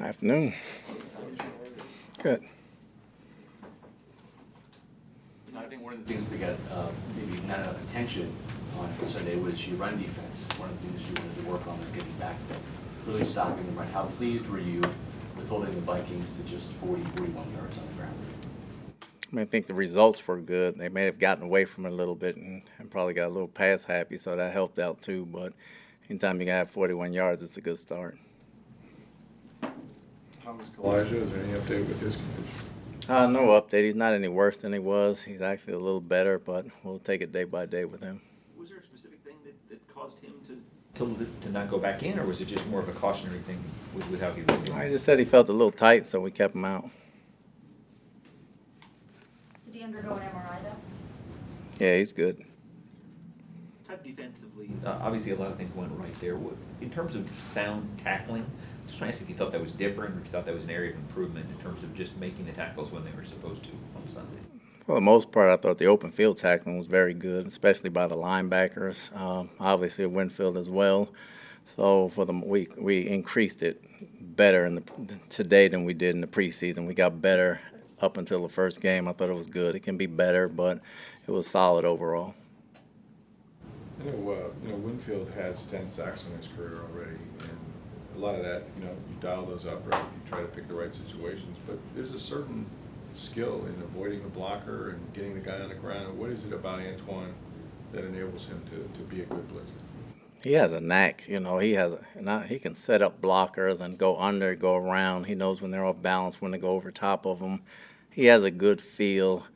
Afternoon. Good. I think one of the things that got uh, maybe not enough attention on Sunday was your run defense. One of the things you wanted to work on was getting back to really stopping the run. How pleased were you with holding the Vikings to just 40, 41 yards on the ground? I, mean, I think the results were good. They may have gotten away from it a little bit and, and probably got a little pass happy, so that helped out too. But anytime you have 41 yards, it's a good start. How is Calijah? Is there any update with his condition? Uh, no update. He's not any worse than he was. He's actually a little better, but we'll take it day by day with him. Was there a specific thing that, that caused him to, to, to not go back in, or was it just more of a cautionary thing with, with how he was doing? I just said he felt a little tight, so we kept him out. Did he undergo an MRI though? Yeah, he's good. Defensively, uh, obviously a lot of things went right there. In terms of sound tackling, just want to ask if you thought that was different, or if you thought that was an area of improvement in terms of just making the tackles when they were supposed to on Sunday. For the most part, I thought the open field tackling was very good, especially by the linebackers. Um, obviously, Winfield as well. So for the we we increased it better in the today than we did in the preseason. We got better up until the first game. I thought it was good. It can be better, but it was solid overall. I know, uh, you know, Winfield has ten sacks in his career already, and a lot of that, you know, you dial those up, right? You try to pick the right situations, but there's a certain skill in avoiding the blocker and getting the guy on the ground. What is it about Antoine that enables him to, to be a good blitzer? He has a knack, you know. He has a, he can set up blockers and go under, go around. He knows when they're off balance, when to go over top of them. He has a good feel.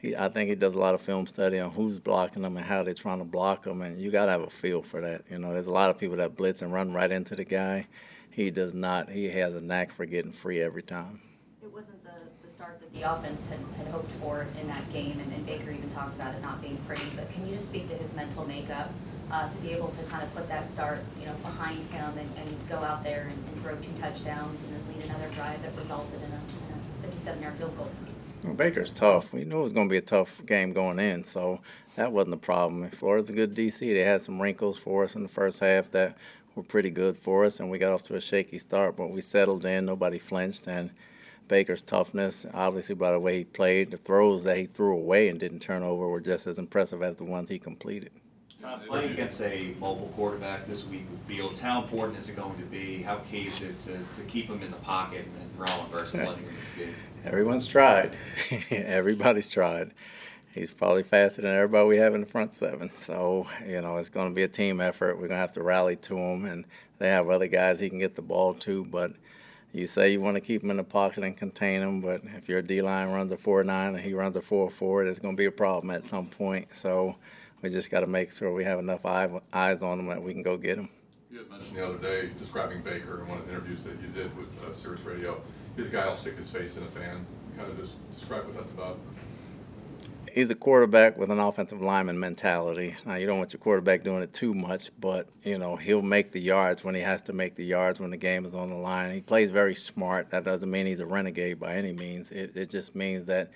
He, I think he does a lot of film study on who's blocking them and how they're trying to block them, and you got to have a feel for that. You know, there's a lot of people that blitz and run right into the guy. He does not. He has a knack for getting free every time. It wasn't the, the start that the offense had, had hoped for in that game, and, and Baker even talked about it not being pretty. But can you just speak to his mental makeup uh, to be able to kind of put that start, you know, behind him and, and go out there and, and throw two touchdowns and then lead another drive that resulted in a, in a 57-yard field goal? Well, Baker's tough. We knew it was going to be a tough game going in, so that wasn't a problem. Flores's a good DC. They had some wrinkles for us in the first half that were pretty good for us, and we got off to a shaky start, but we settled in. Nobody flinched, and Baker's toughness, obviously by the way he played, the throws that he threw away and didn't turn over were just as impressive as the ones he completed. Todd, playing against a mobile quarterback this week with Fields, how important is it going to be? How key is it to, to keep him in the pocket and throwing versus letting him escape? Everyone's tried. Everybody's tried. He's probably faster than everybody we have in the front seven. So, you know, it's going to be a team effort. We're going to have to rally to him, and they have other guys he can get the ball to. But you say you want to keep him in the pocket and contain him, but if your D line runs a 4 9 and he runs a 4 4, there's going to be a problem at some point. So, we just got to make sure we have enough eye, eyes on them that we can go get them. You had mentioned the other day describing Baker in one of the interviews that you did with uh, Sirius Radio. He's a guy who'll stick his face in a fan. Kind of just describe what that's about. He's a quarterback with an offensive lineman mentality. Now, you don't want your quarterback doing it too much, but you know he'll make the yards when he has to make the yards when the game is on the line. He plays very smart. That doesn't mean he's a renegade by any means. It, it just means that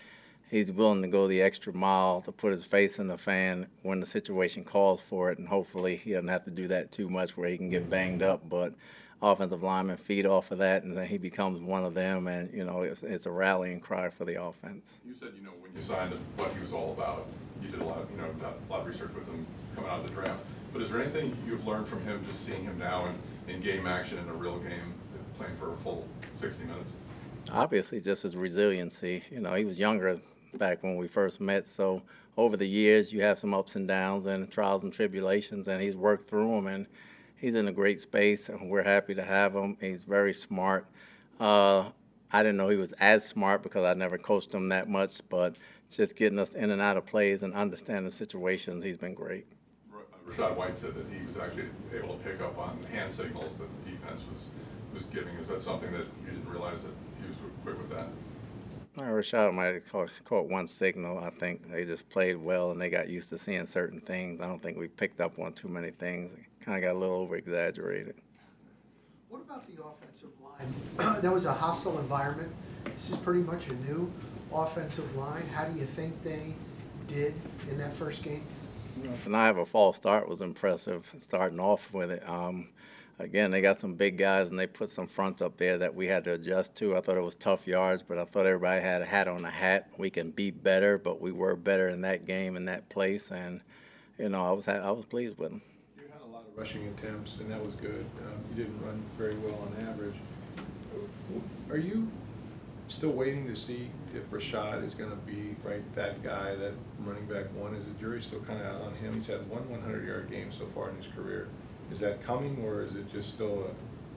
he's willing to go the extra mile to put his face in the fan when the situation calls for it, and hopefully he doesn't have to do that too much where he can get banged up. But offensive linemen feed off of that, and then he becomes one of them, and you know it's, it's a rallying cry for the offense. You said you know when you signed him, what he was all about. You did a lot of you know a lot of research with him coming out of the draft. But is there anything you've learned from him just seeing him now in, in game action in a real game, playing for a full 60 minutes? Obviously, just his resiliency. You know, he was younger back when we first met. So over the years, you have some ups and downs and trials and tribulations, and he's worked through them. And he's in a great space, and we're happy to have him. He's very smart. Uh, I didn't know he was as smart because I never coached him that much, but just getting us in and out of plays and understanding situations, he's been great. Rachaad White said that he was actually able to pick up on hand signals that the defense was, was giving. Is that something that you didn't realize that he was quick with that? Well, Rachaad might have caught, caught, one signal. I think they just played well and they got used to seeing certain things. I don't think we picked up on too many things. Kind of got a little over exaggerated. What about the offensive line? that was a hostile environment. This is pretty much a new offensive line. How do you think they did in that first game? You know, to not have a false start was impressive. Starting off with it, um, again, they got some big guys and they put some fronts up there that we had to adjust to. I thought it was tough yards, but I thought everybody had a hat on a hat. We can be better, but we were better in that game in that place, and you know I was I was pleased with them. You had a lot of rushing attempts, and that was good. Um, You didn't run very well on average. Are you still waiting to see if Rachaad is gonna be, right, that guy, that running back one? Is the jury still kind of out on him? He's had one one hundred yard game so far in his career. Is that coming, or is it just still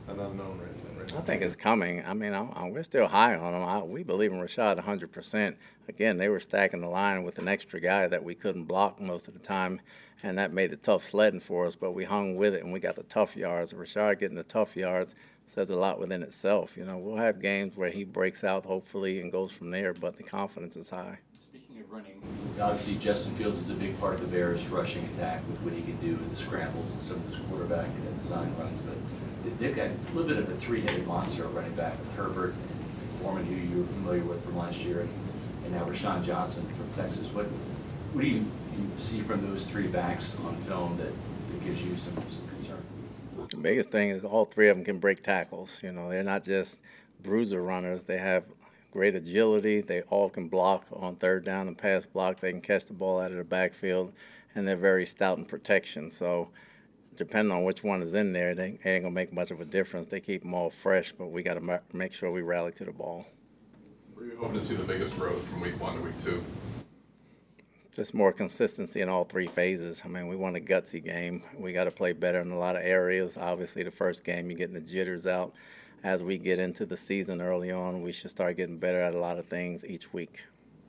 a- an unknown right now? I think it's coming. I mean, I'm, I'm, we're still high on him. I, we believe in Rachaad 100%. Again, they were stacking the line with an extra guy that we couldn't block most of the time, and that made it tough sledding for us, but we hung with it and we got the tough yards. Rachaad getting the tough yards says a lot within itself. You know, we'll have games where he breaks out, hopefully, and goes from there, but the confidence is high. Speaking of running, obviously Justin Fields is a big part of the Bears' rushing attack with what he can do in the scrambles and some of those quarterback design runs, but they- they've got a little bit of a three-headed monster running back with Herbert and Foreman, who you were familiar with from last year, and and now Roschon Johnson from Texas. What, what do you, you see from those three backs on film that, that gives you some, some concern? The biggest thing is all three of them can break tackles. You know, they're not just bruiser runners. They have great agility. They all can block on third down and pass block. They can catch the ball out of the backfield, and they're very stout in protection. So, depending on which one is in there, they ain't gonna make much of a difference. They keep them all fresh, but we got to make sure we rally to the ball. Were you hoping to see the biggest growth from week one to week two? just more consistency in all three phases. I mean, we want a gutsy game. We got to play better in a lot of areas. Obviously, the first game, you're getting the jitters out. As we get into the season early on, we should start getting better at a lot of things each week.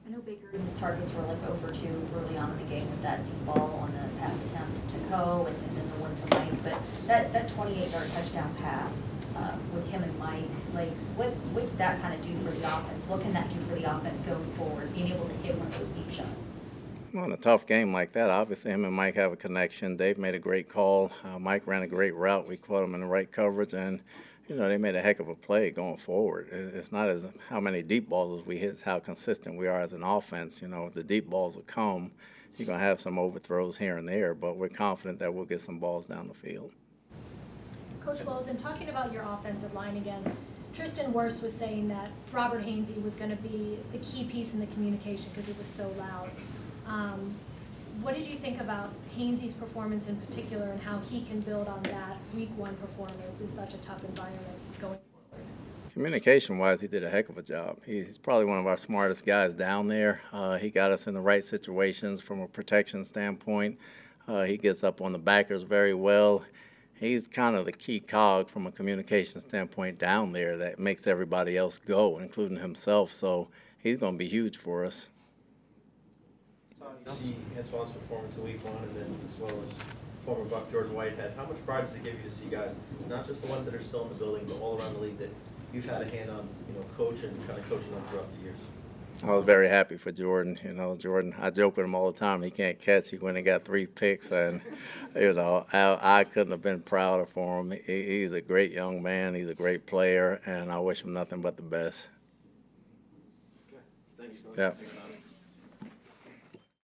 I know Baker and his targets were like over two early on in the game with that deep ball on the pass attempts to Coe and and then the one to Mike. But that, that twenty-eight yard touchdown pass uh, with him and Mike, like, what, what did that kind of do for the offense? What can that do for the offense going forward, being able to hit one of those deep shots? Well, in a tough game like that, obviously him and Mike have a connection. Dave made a great call. Uh, Mike ran a great route. We caught him in the right coverage, and you know they made a heck of a play going forward. It's not as how many deep balls we hit; it's how consistent we are as an offense. You know, the deep balls will come. You're gonna have some overthrows here and there, but we're confident that we'll get some balls down the field. Coach Wilson, talking about your offensive line again, Tristan Wirfs was saying that Robert Hainsey was gonna be the key piece in the communication because it was so loud. Um, What did you think about Hainsey's performance in particular and how he can build on that week one performance in such a tough environment going forward? Communication wise, he did a heck of a job. He's probably one of our smartest guys down there. Uh, he got us in the right situations from a protection standpoint. Uh, he gets up on the backers very well. He's kind of the key cog from a communication standpoint down there that makes everybody else go, including himself. So he's going to be huge for us. Todd, you see Antoine's performance in week one and then as well as former Buck Jordan Whitehead. How much pride does it give you to see guys, not just the ones that are still in the building, but all around the league that you've had a hand on, you know, coach and kind of coaching them throughout the years? I was very happy for Jordan. You know, Jordan, I joke with him all the time. He can't catch. He went and got three picks, and you know, I, I couldn't have been prouder for him. He, he's a great young man. He's a great player, and I wish him nothing but the best. Thanks, Coach. Yeah.